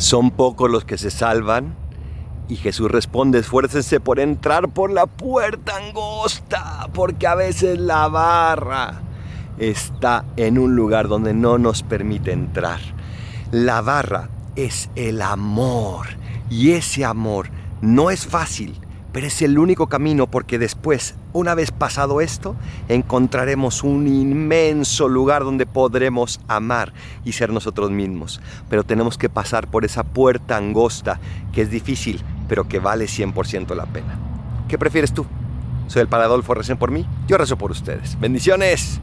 Son pocos los que se salvan. Y Jesús responde, esfuércense por entrar por la puerta angosta, porque a veces la barra está en un lugar donde no nos permite entrar. La barra es el amor. Y ese amor no es fácil, pero es el único camino porque después, una vez pasado esto, encontraremos un inmenso lugar donde podremos amar y ser nosotros mismos. Pero tenemos que pasar por esa puerta angosta que es difícil, pero que vale 100% la pena. ¿Qué prefieres tú? Soy el Paradolfo, recen por mí, yo rezo por ustedes. Bendiciones.